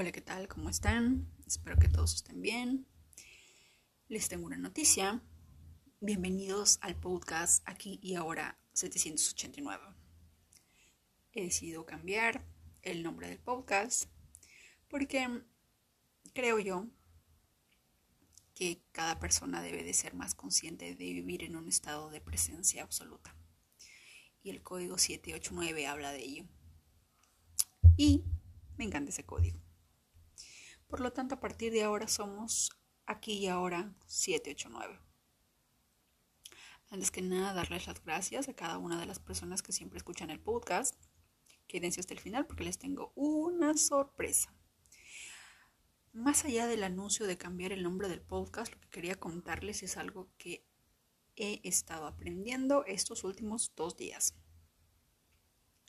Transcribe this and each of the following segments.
Hola, ¿qué tal? ¿Cómo están? Espero que todos estén bien. Les tengo una noticia. Bienvenidos al podcast aquí y ahora 789. He decidido cambiar el nombre del podcast porque creo yo que cada persona debe de ser más consciente de vivir en un estado de presencia absoluta. Y el código 789 habla de ello. Y me encanta ese código. Por lo tanto, a partir de ahora somos aquí y ahora 789. Antes que nada, darles las gracias a cada una de las personas que siempre escuchan el podcast. Quédense hasta el final porque les tengo una sorpresa. Más allá del anuncio de cambiar el nombre del podcast, lo que quería contarles es algo que he estado aprendiendo estos últimos dos días.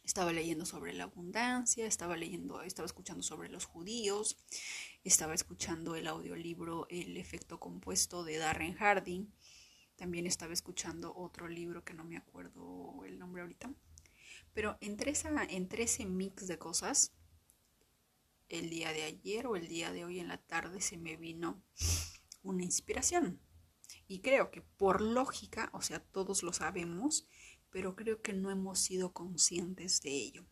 Estaba leyendo sobre la abundancia, estaba leyendo, estaba escuchando sobre los judíos, estaba escuchando el audiolibro El efecto compuesto de Darren Harding. También estaba escuchando otro libro que no me acuerdo el nombre ahorita. Pero entre, esa, entre ese mix de cosas, el día de ayer o el día de hoy en la tarde se me vino una inspiración. Y creo que por lógica, o sea, todos lo sabemos, pero creo que no hemos sido conscientes de ello.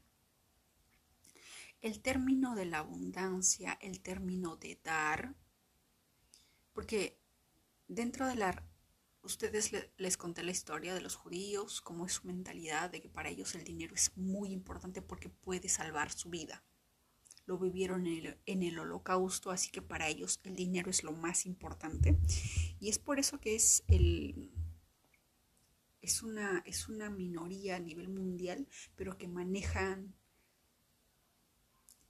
El término de la abundancia, el término de dar, porque dentro de la... Ustedes les conté la historia de los judíos, cómo es su mentalidad, de que para ellos el dinero es muy importante porque puede salvar su vida. Lo vivieron en el, en el holocausto, así que para ellos el dinero es lo más importante. Y es por eso que es el, es una, es una minoría a nivel mundial, pero que manejan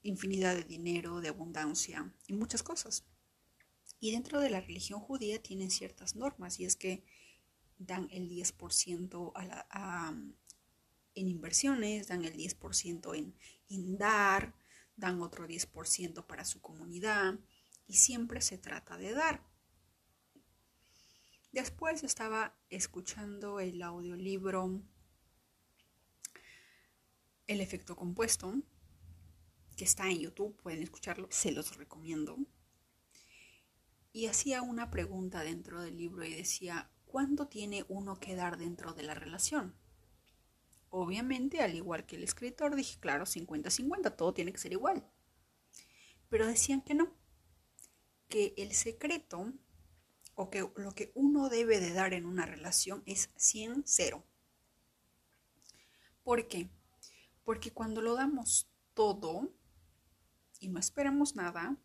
infinidad de dinero, de abundancia y muchas cosas. Y dentro de la religión judía tienen ciertas normas y es que dan el 10% a en inversiones, dan el 10% en, en dar, dan otro 10% para su comunidad y siempre se trata de dar. Después estaba escuchando el audiolibro El efecto compuesto, que está en YouTube, pueden escucharlo, se los recomiendo. Y hacía una pregunta dentro del libro y decía, ¿cuánto tiene uno que dar dentro de la relación? Obviamente, al igual que el escritor, dije, claro, 50-50, todo tiene que ser igual. Pero decían que no, que el secreto o que lo que uno debe de dar en una relación es 100-0. ¿Por qué? Porque cuando lo damos todo y no esperamos nada,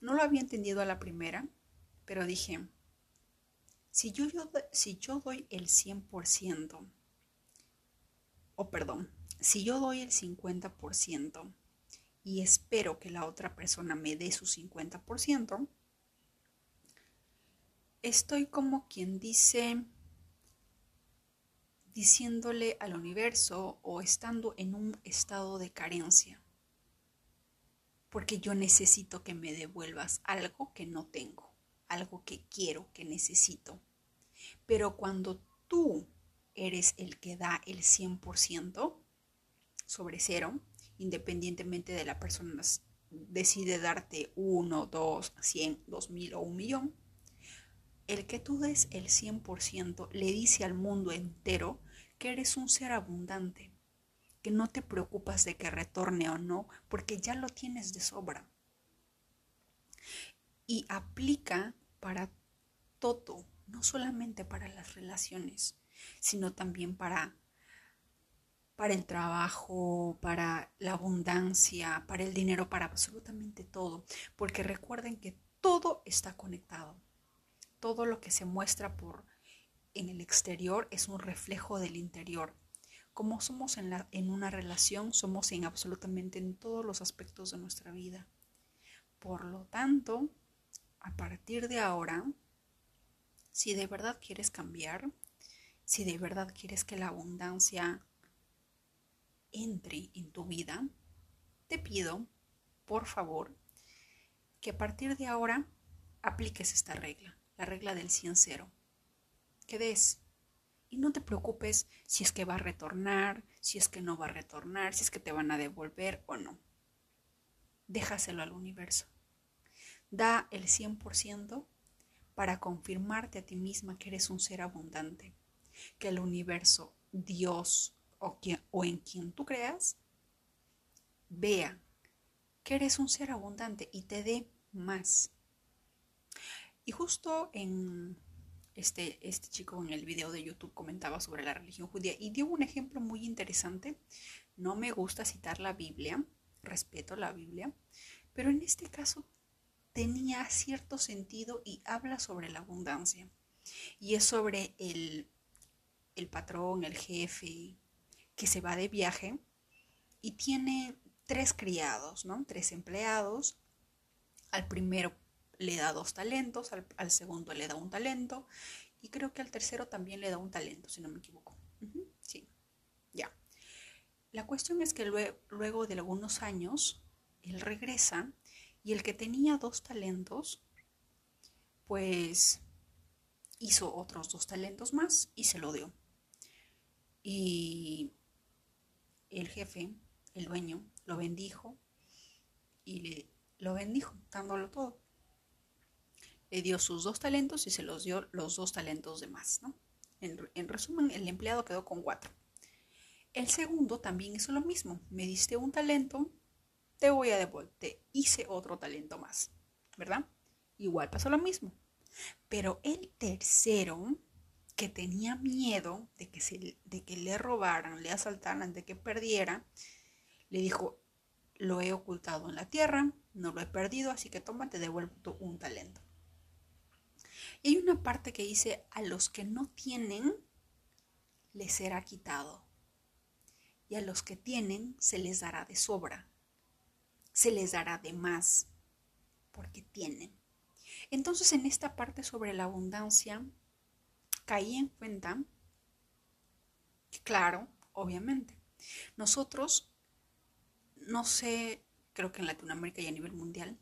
no lo había entendido a la primera, pero dije, si yo, si yo doy el 100%, o perdón, si yo doy el 50% y espero que la otra persona me dé su 50%, estoy como quien dice diciéndole al universo o estando en un estado de carencia. Porque yo necesito que me devuelvas algo que no tengo, algo que quiero, que necesito. Pero cuando tú eres el que da el 100% sobre cero, independientemente de la persona decide darte uno, dos, cien, dos mil o un millón, el que tú des el 100% le dice al mundo entero que eres un ser abundante, que no te preocupas de que retorne o no, porque ya lo tienes de sobra. Y aplica para todo, no solamente para las relaciones, sino también para para el trabajo, para la abundancia, para el dinero, para absolutamente todo, porque recuerden que todo está conectado todo lo que se muestra por en el exterior es un reflejo del interior. Como somos en, una relación, somos en absolutamente en todos los aspectos de nuestra vida. Por lo tanto, a partir de ahora, si de verdad quieres cambiar, si de verdad quieres que la abundancia entre en tu vida, te pido, por favor, que a partir de ahora apliques esta regla la regla del 100-0. Que des. Y no te preocupes si es que va a retornar, si es que no va a retornar, si es que te van a devolver o no. déjaselo al universo. Da el 100% para confirmarte a ti misma que eres un ser abundante, que el universo, Dios o, o en quien tú creas, vea que eres un ser abundante y te dé más. Y justo en este, este chico en el video de YouTube comentaba sobre la religión judía y dio un ejemplo muy interesante. No me gusta citar la Biblia, respeto la Biblia, pero en este caso tenía cierto sentido y habla sobre la abundancia. Y es sobre el, el patrón, el jefe, que se va de viaje y tiene tres criados, ¿no? Tres empleados. Al primero le da dos talentos, al, segundo le da un talento y creo que al tercero también le da un talento, si no me equivoco. sí, ya. La cuestión es que luego de algunos años, él regresa y el que tenía dos talentos, pues hizo otros dos talentos más y se lo dio. Y el jefe, el dueño, lo bendijo y le lo bendijo, dándolo todo. Le dio sus dos talentos y se los dio los dos talentos de más, ¿no? En, en resumen, el empleado quedó con cuatro. El segundo también hizo lo mismo. Me diste un talento, te voy a devolver, te hice otro talento más, ¿verdad? Igual pasó lo mismo. Pero el tercero, que tenía miedo de que, se, de que le robaran, le asaltaran, de que perdiera, le dijo, lo he ocultado en la tierra, no lo he perdido, así que toma, te devuelvo un talento. Y hay una parte que dice, a los que no tienen, les será quitado. Y a los que tienen, se les dará de sobra se les dará de más, porque tienen. Entonces en esta parte sobre la abundancia, caí en cuenta que, claro, obviamente, nosotros, no sé, creo que en Latinoamérica y a nivel mundial,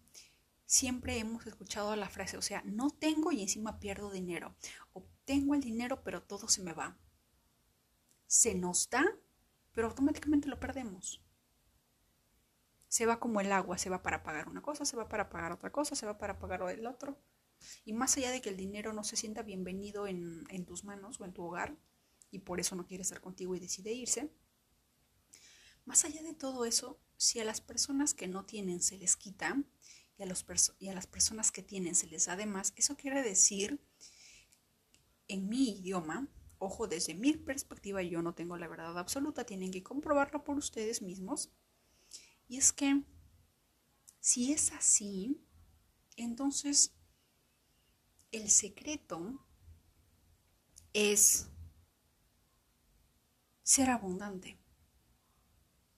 siempre hemos escuchado la frase, o sea, no tengo y encima pierdo dinero, o tengo el dinero pero todo se me va. Se nos da, pero automáticamente lo perdemos se va como el agua, se va para pagar una cosa, se va para pagar otra cosa, se va para pagar el otro. Y más allá de que el dinero no se sienta bienvenido en, tus manos o en tu hogar, y por eso no quiere estar contigo y decide irse, más allá de todo eso, si a las personas que no tienen se les quita y a, los y a las personas que tienen se les da de más, eso quiere decir, en mi idioma, ojo, desde mi perspectiva, yo no tengo la verdad absoluta, tienen que comprobarlo por ustedes mismos y es que si es así, entonces el secreto es ser abundante,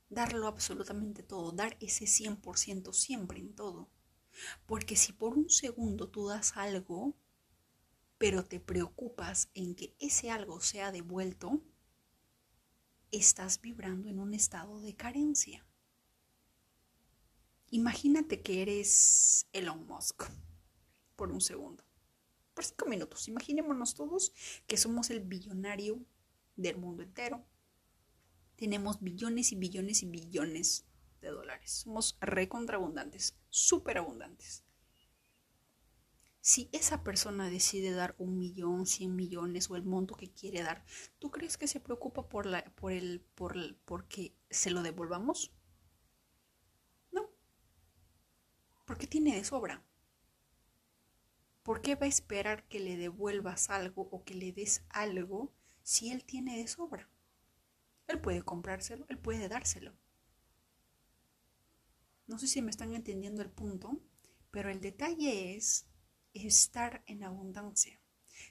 darlo absolutamente todo, dar ese 100% siempre en todo. Porque si por un segundo tú das algo, pero te preocupas en que ese algo sea devuelto, estás vibrando en un estado de carencia. Imagínate que eres Elon Musk por un segundo, por cinco minutos. Imaginémonos todos que somos el billonario del mundo entero. Tenemos billones y billones y billones de dólares. Somos recontraabundantes, súper abundantes. Si esa persona decide dar un millón, cien millones o el monto que quiere dar, ¿tú crees que se preocupa por, la, el, por porque se lo devolvamos? porque tiene de sobra. ¿Por qué va a esperar que le devuelvas algo o que le des algo si él tiene de sobra? Él puede comprárselo, él puede dárselo. No sé si me están entendiendo el punto, pero el detalle es estar en abundancia,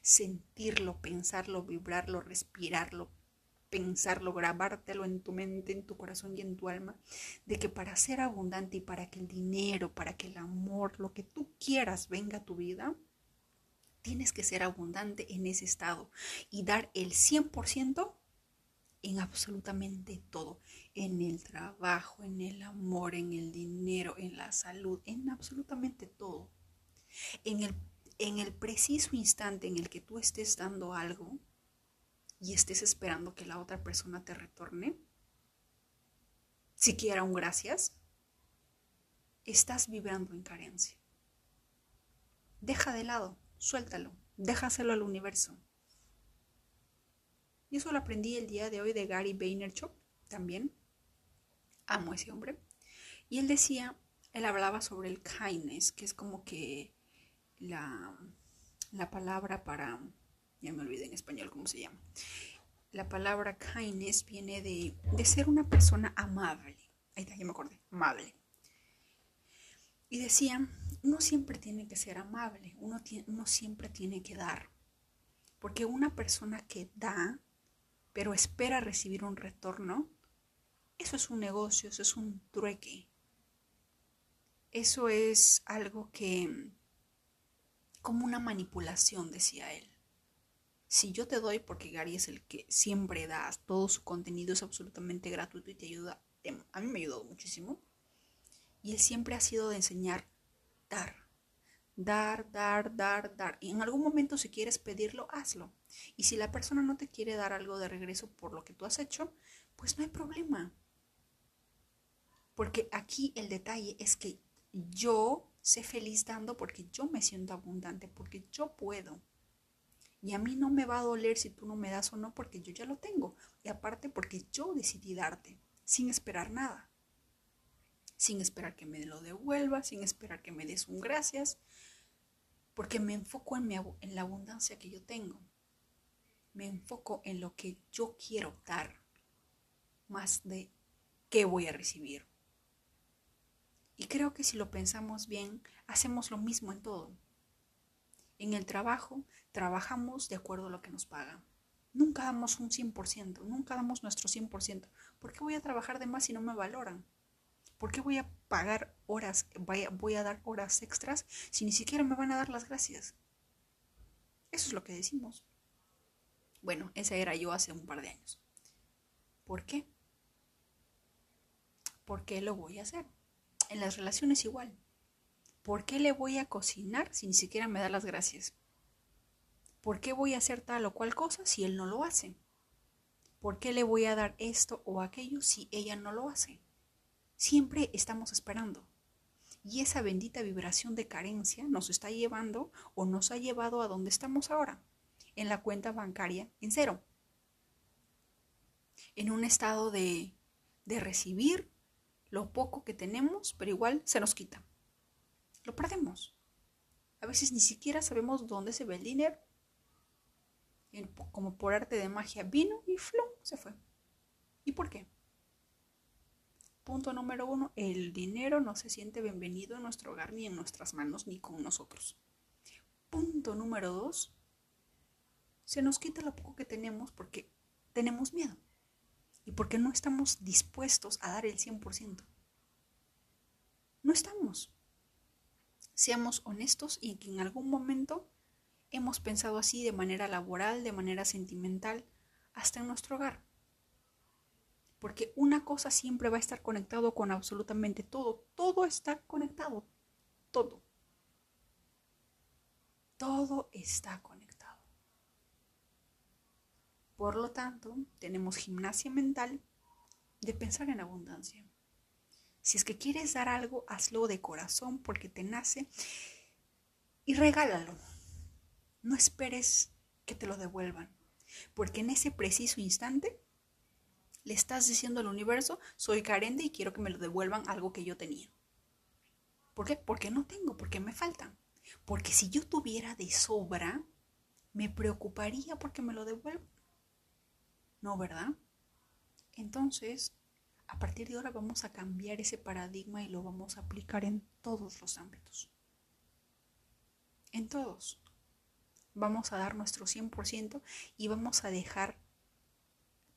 sentirlo, pensarlo, vibrarlo, respirarlo, pensarlo, grabártelo en tu mente, en tu corazón y en tu alma, de que para ser abundante y para que el dinero, para que el amor, lo que tú quieras venga a tu vida, tienes que ser abundante en ese estado y dar el 100% en absolutamente todo, en el trabajo, en el amor, en el dinero, en la salud, en absolutamente todo. En el, en el preciso instante en el que tú estés dando algo, y estés esperando que la otra persona te retorne, siquiera un gracias, estás vibrando en carencia. Deja de lado, suéltalo, déjaselo al universo. Eso lo aprendí el día de hoy de Gary Vaynerchuk también. Amo a ese hombre. Y él decía, él hablaba sobre el kindness, que es como que la, la palabra para, ya me olvidé en español cómo se llama. La palabra kindness viene de, de ser una persona amable. Ahí está, me acordé, amable. Y decía, uno siempre tiene que ser amable, uno, uno siempre tiene que dar. Porque una persona que da, pero espera recibir un retorno, eso es un negocio, eso es un trueque. Eso es algo que, como una manipulación, decía él. Si yo te doy, porque Gary es el que siempre da, todo su contenido es absolutamente gratuito y te ayuda, a mí me ha ayudado muchísimo. Y él siempre ha sido de enseñar dar, dar, dar, dar, dar. Y en algún momento si quieres pedirlo, hazlo. Y si la persona no te quiere dar algo de regreso por lo que tú has hecho, pues no hay problema. Porque aquí el detalle es que yo sé feliz dando porque yo me siento abundante, porque yo puedo. Y a mí no me va a doler si tú no me das o no, porque yo ya lo tengo. Y aparte porque yo decidí darte, sin esperar nada. Sin esperar que me lo devuelvas, sin esperar que me des un gracias, porque me enfoco en, la abundancia que yo tengo. Me enfoco en lo que yo quiero dar, más de qué voy a recibir. Y creo que si lo pensamos bien, hacemos lo mismo en todo. En el trabajo, trabajamos de acuerdo a lo que nos pagan. Nunca damos un 100%, nunca damos nuestro 100%. ¿Por qué voy a trabajar de más si no me valoran? ¿Por qué voy a pagar horas, voy a dar horas extras si ni siquiera me van a dar las gracias? Eso es lo que decimos. Bueno, ese era yo hace un par de años. ¿Por qué? ¿Por qué lo voy a hacer? En las relaciones igual. ¿Por qué le voy a cocinar si ni siquiera me da las gracias? ¿Por qué voy a hacer tal o cual cosa si él no lo hace? ¿Por qué le voy a dar esto o aquello si ella no lo hace? Siempre estamos esperando. Y esa bendita vibración de carencia nos está llevando o nos ha llevado a donde estamos ahora, en la cuenta bancaria en cero. En un estado de, de recibir lo poco que tenemos, pero igual se nos quita. Lo perdemos. A veces ni siquiera sabemos dónde se ve el dinero. como por arte de magia vino y flum, se fue. ¿Y por qué? Punto número uno, el dinero no se siente bienvenido en nuestro hogar, ni en nuestras manos, ni con nosotros. Punto número dos, se nos quita lo poco que tenemos porque tenemos miedo y porque no estamos dispuestos a dar el 100%. No estamos. Seamos honestos y que en algún momento hemos pensado así de manera laboral, de manera sentimental, hasta en nuestro hogar. Porque una cosa siempre va a estar conectado con absolutamente todo. Todo está conectado. Todo. Todo está conectado. Por lo tanto, tenemos gimnasia mental de pensar en abundancia. Si es que quieres dar algo, hazlo de corazón porque te nace y regálalo. No esperes que te lo devuelvan, porque en ese preciso instante le estás diciendo al universo, soy carente y quiero que me lo devuelvan algo que yo tenía. ¿Por qué? Porque no tengo, porque me faltan. Porque si yo tuviera de sobra, me preocuparía porque me lo devuelvan. No, ¿verdad? Entonces, a partir de ahora vamos a cambiar ese paradigma y lo vamos a aplicar en todos los ámbitos. En todos. Vamos a dar nuestro 100% y vamos a dejar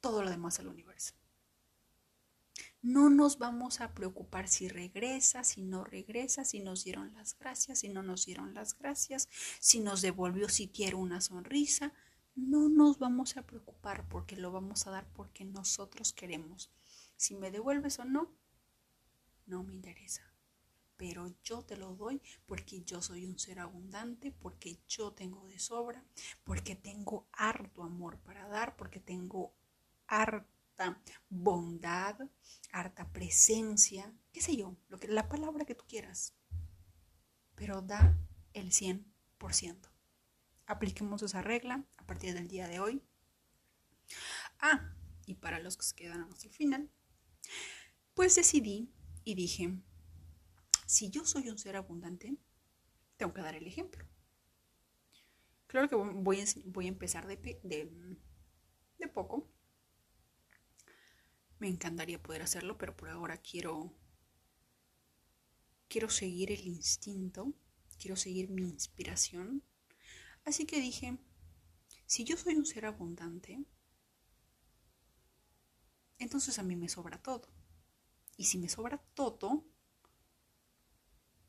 todo lo demás al universo. No nos vamos a preocupar si regresa, si no regresa, si nos dieron las gracias, si no nos dieron las gracias, si nos devolvió siquiera una sonrisa no nos vamos a preocupar porque lo vamos a dar porque nosotros queremos. Si me devuelves o no, no me interesa. Pero yo te lo doy porque yo soy un ser abundante, porque yo tengo de sobra, porque tengo harto amor para dar, porque tengo harta bondad, harta presencia, qué sé yo, lo que, la palabra que tú quieras. Pero da el 100%. Apliquemos esa regla a partir del día de hoy. Ah, y para los que se quedan hasta el final, pues decidí y dije, si yo soy un ser abundante, tengo que dar el ejemplo. Claro que voy a, voy a empezar de, de poco. Me encantaría poder hacerlo, pero por ahora quiero quiero seguir el instinto, quiero seguir mi inspiración. Así que dije, si yo soy un ser abundante, entonces a mí me sobra todo. Y si me sobra todo,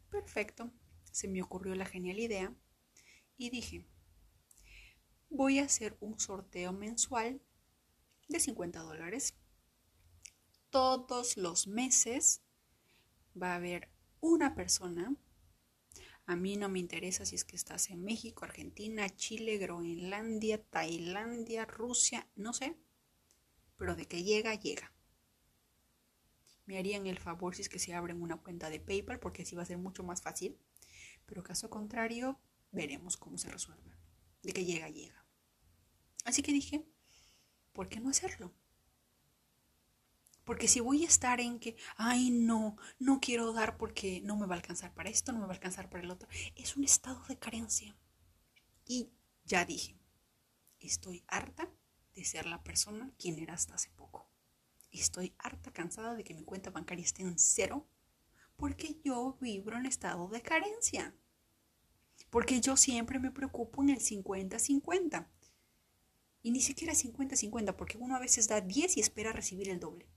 perfecto, se me ocurrió la genial idea y dije, voy a hacer un sorteo mensual de 50 dólares. Todos los meses va a haber una persona. A mí no me interesa si es que estás en México, Argentina, Chile, Groenlandia, Tailandia, Rusia, no sé. Pero de que llega, llega. Me harían el favor si es que se abren una cuenta de PayPal porque así va a ser mucho más fácil. Pero caso contrario, veremos cómo se resuelve. De que llega, llega. Así que dije, ¿por qué no hacerlo? Porque si voy a estar en que, ay, no, no quiero dar porque no me va a alcanzar para esto, no me va a alcanzar para el otro, es un estado de carencia. Y ya dije, estoy harta de ser la persona quien era hasta hace poco. Estoy harta cansada de que mi cuenta bancaria esté en cero porque yo vibro en estado de carencia. Porque yo siempre me preocupo en el 50-50. Y ni siquiera 50-50, porque uno a veces da 10 y espera recibir el doble.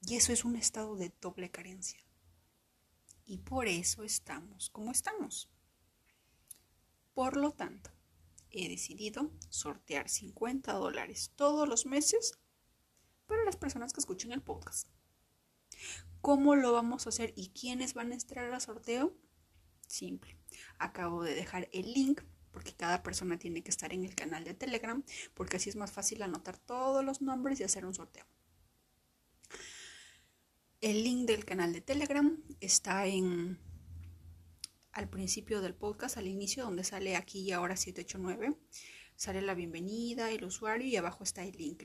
Y eso es un estado de doble carencia. Y por eso estamos como estamos. Por lo tanto, he decidido sortear 50 dólares todos los meses para las personas que escuchen el podcast. ¿Cómo lo vamos a hacer y quiénes van a entrar al sorteo? Simple. Acabo de dejar el link porque cada persona tiene que estar en el canal de Telegram porque así es más fácil anotar todos los nombres y hacer un sorteo. El link del canal de Telegram está en al principio del podcast, al inicio, donde sale aquí y ahora 789. Sale la bienvenida, el usuario y abajo está el link.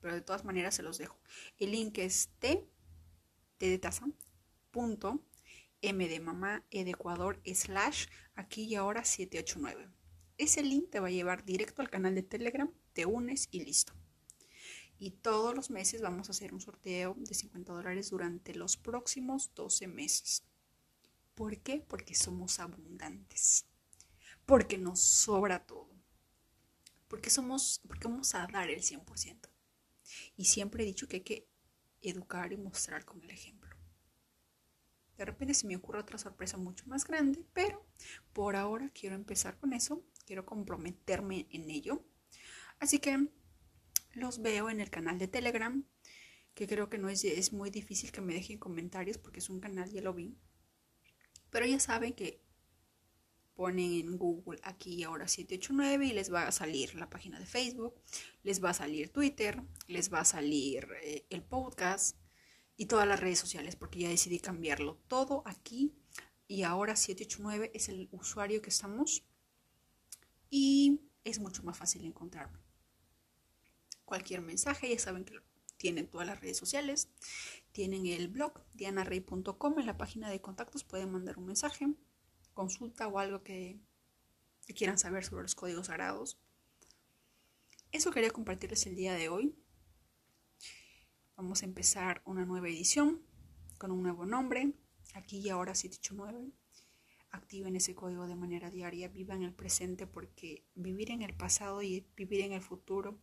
Pero de todas maneras se los dejo. El link es t, t de punto, e de slash, aquí y ahora 789. Ese link te va a llevar directo al canal de Telegram, te unes y listo. Y todos los meses vamos a hacer un sorteo de 50 dólares durante los próximos 12 meses. ¿Por qué? Porque somos abundantes. Porque nos sobra todo. Porque somos, porque vamos a dar el 100%. Y siempre he dicho que hay que educar y mostrar con el ejemplo. De repente se me ocurre otra sorpresa mucho más grande, pero por ahora quiero empezar con eso, quiero comprometerme en ello. Así que los veo en el canal de Telegram, que creo que no es, muy difícil que me dejen comentarios porque es un canal, ya lo vi. Pero ya saben que ponen en Google aquí y ahora 789 y les va a salir la página de Facebook, les va a salir Twitter, les va a salir eh, el podcast y todas las redes sociales porque ya decidí cambiarlo todo aquí y ahora 789 es el usuario que estamos y es mucho más fácil encontrarme cualquier mensaje, ya saben que tienen todas las redes sociales, tienen el blog dianarey.com, en la página de contactos pueden mandar un mensaje, consulta o algo que, quieran saber sobre los códigos sagrados. Eso quería compartirles el día de hoy. Vamos a empezar una nueva edición con un nuevo nombre, aquí y ahora 789. Activen ese código de manera diaria, vivan el presente porque vivir en el pasado y vivir en el futuro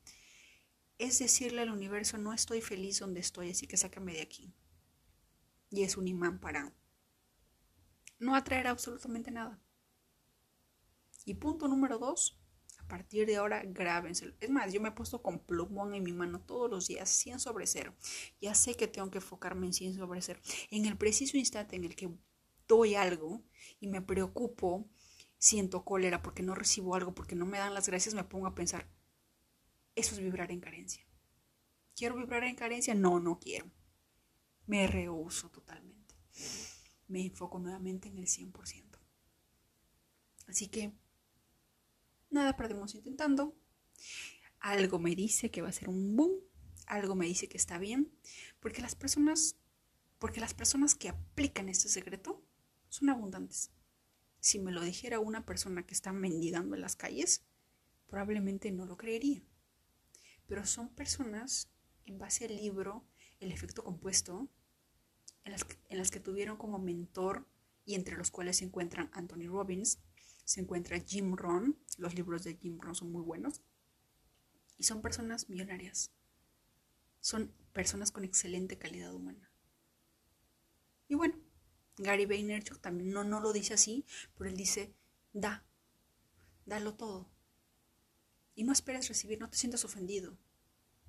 es decirle al universo, no estoy feliz donde estoy, así que sácame de aquí. Y es un imán para no atraer absolutamente nada. Y punto número dos, a partir de ahora grábenselo. Es más, yo me he puesto con plumón en mi mano todos los días, 100 sobre 0. Ya sé que tengo que enfocarme en 100 sobre 0. En el preciso instante en el que doy algo y me preocupo, siento cólera porque no recibo algo, porque no me dan las gracias, me pongo a pensar, eso es vibrar en carencia. ¿Quiero vibrar en carencia? No, no quiero. Me rehuso totalmente. Me enfoco nuevamente en el 100%. Así que, nada perdemos intentando. Algo me dice que va a ser un boom. Algo me dice que está bien. Porque las personas, porque las personas que aplican este secreto son abundantes. Si me lo dijera una persona que está mendigando en las calles, probablemente no lo creería. Pero son personas, en base al libro El efecto compuesto, en las, que, en las que tuvieron como mentor y entre los cuales se encuentran Anthony Robbins, se encuentra Jim Rohn, los libros de Jim Rohn son muy buenos, y son personas millonarias, son personas con excelente calidad humana. Y bueno, Gary Vaynerchuk también no, no lo dice así, pero él dice, da, dalo todo. Y no esperes recibir, no te sientas ofendido.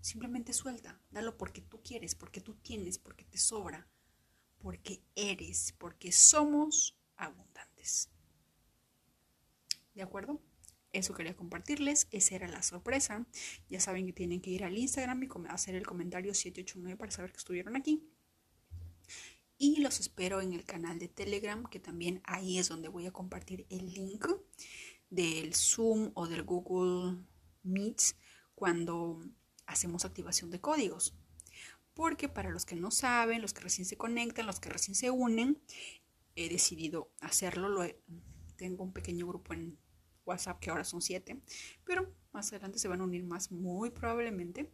Simplemente suelta, dalo porque tú quieres, porque tú tienes, porque te sobra, porque eres, porque somos abundantes. ¿De acuerdo? Eso quería compartirles, esa era la sorpresa. Ya saben que tienen que ir al Instagram y hacer el comentario 789 para saber que estuvieron aquí. Y los espero en el canal de Telegram, que también ahí es donde voy a compartir el link del Zoom o del Google Meets cuando hacemos activación de códigos. Porque para los que no saben, los que recién se conectan, los que recién se unen, he decidido hacerlo. Lo tengo un pequeño grupo en WhatsApp que ahora son siete, pero más adelante se van a unir más, muy probablemente.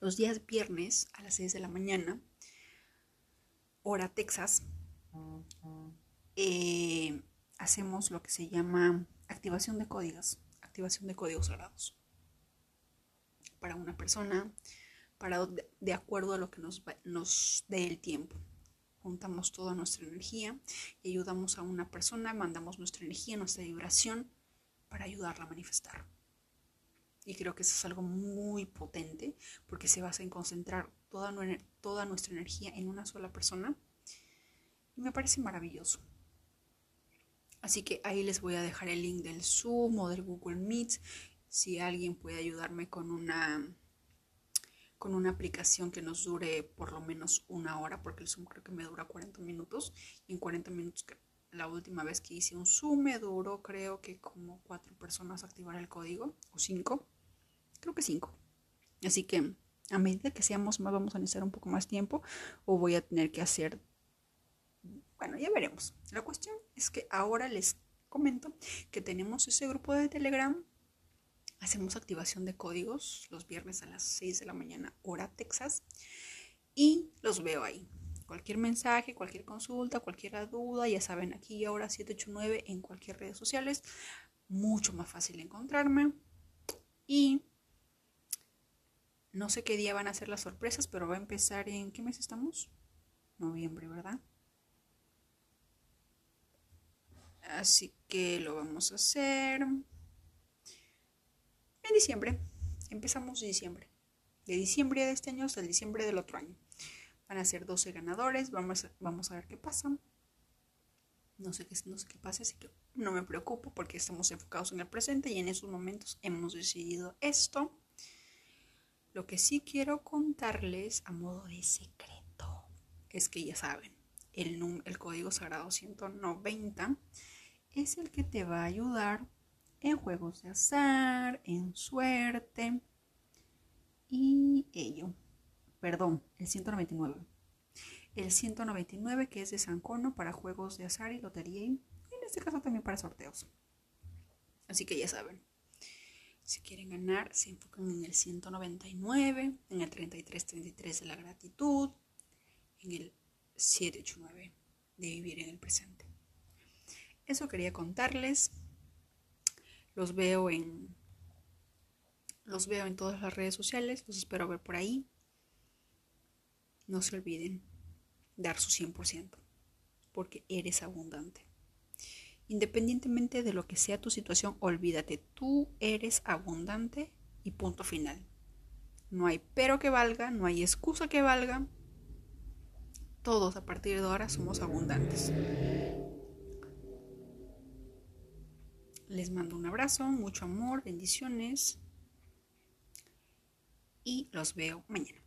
Los días viernes a las 6 de la mañana, hora Texas, eh, hacemos lo que se llama activación de códigos activación de códigos sagrados. Para una persona, para de, acuerdo a lo que nos, nos dé el tiempo. Juntamos toda nuestra energía y ayudamos a una persona, mandamos nuestra energía, nuestra vibración para ayudarla a manifestar. Y creo que eso es algo muy potente porque se basa en concentrar toda, toda nuestra energía en una sola persona. Y me parece maravilloso. Así que ahí les voy a dejar el link del Zoom o del Google Meet. Si alguien puede ayudarme con una con una aplicación que nos dure por lo menos una hora, porque el Zoom creo que me dura 40 minutos. Y en 40 minutos, la última vez que hice un Zoom me duró creo que como cuatro personas activar el código, o cinco, creo que cinco. Así que a medida que seamos más vamos a necesitar un poco más tiempo o voy a tener que hacer bueno, ya veremos. La cuestión es que ahora les comento que tenemos ese grupo de Telegram. Hacemos activación de códigos los viernes a las 6 de la mañana, hora Texas. Y los veo ahí. Cualquier mensaje, cualquier consulta, cualquier duda, ya saben, aquí y ahora 789 en cualquier redes sociales. Mucho más fácil encontrarme. Y no sé qué día van a ser las sorpresas, pero va a empezar en... ¿Qué mes estamos? Noviembre, ¿verdad? Así que lo vamos a hacer en diciembre. Empezamos diciembre. De diciembre de este año hasta diciembre del otro año. Van a ser 12 ganadores. Vamos a, vamos a ver qué pasa. No sé, qué, no sé qué pasa, así que no me preocupo porque estamos enfocados en el presente y en esos momentos hemos decidido esto. Lo que sí quiero contarles a modo de secreto es que ya saben, el, el código sagrado 190 es el que te va a ayudar en juegos de azar, en suerte y ello. Perdón, el 199. El 199 que es de San Cono para juegos de azar y lotería y en este caso también para sorteos. Así que ya saben. Si quieren ganar, se enfocan en el 199, en el 3333 de la gratitud, en el 789 de vivir en el presente. Eso quería contarles. Los veo en los veo en todas las redes sociales, los espero ver por ahí. No se olviden dar su 100%, porque eres abundante. Independientemente de lo que sea tu situación, olvídate, tú eres abundante y punto final. No hay pero que valga, no hay excusa que valga. Todos a partir de ahora somos abundantes. Les mando un abrazo, mucho amor, bendiciones. y los veo mañana.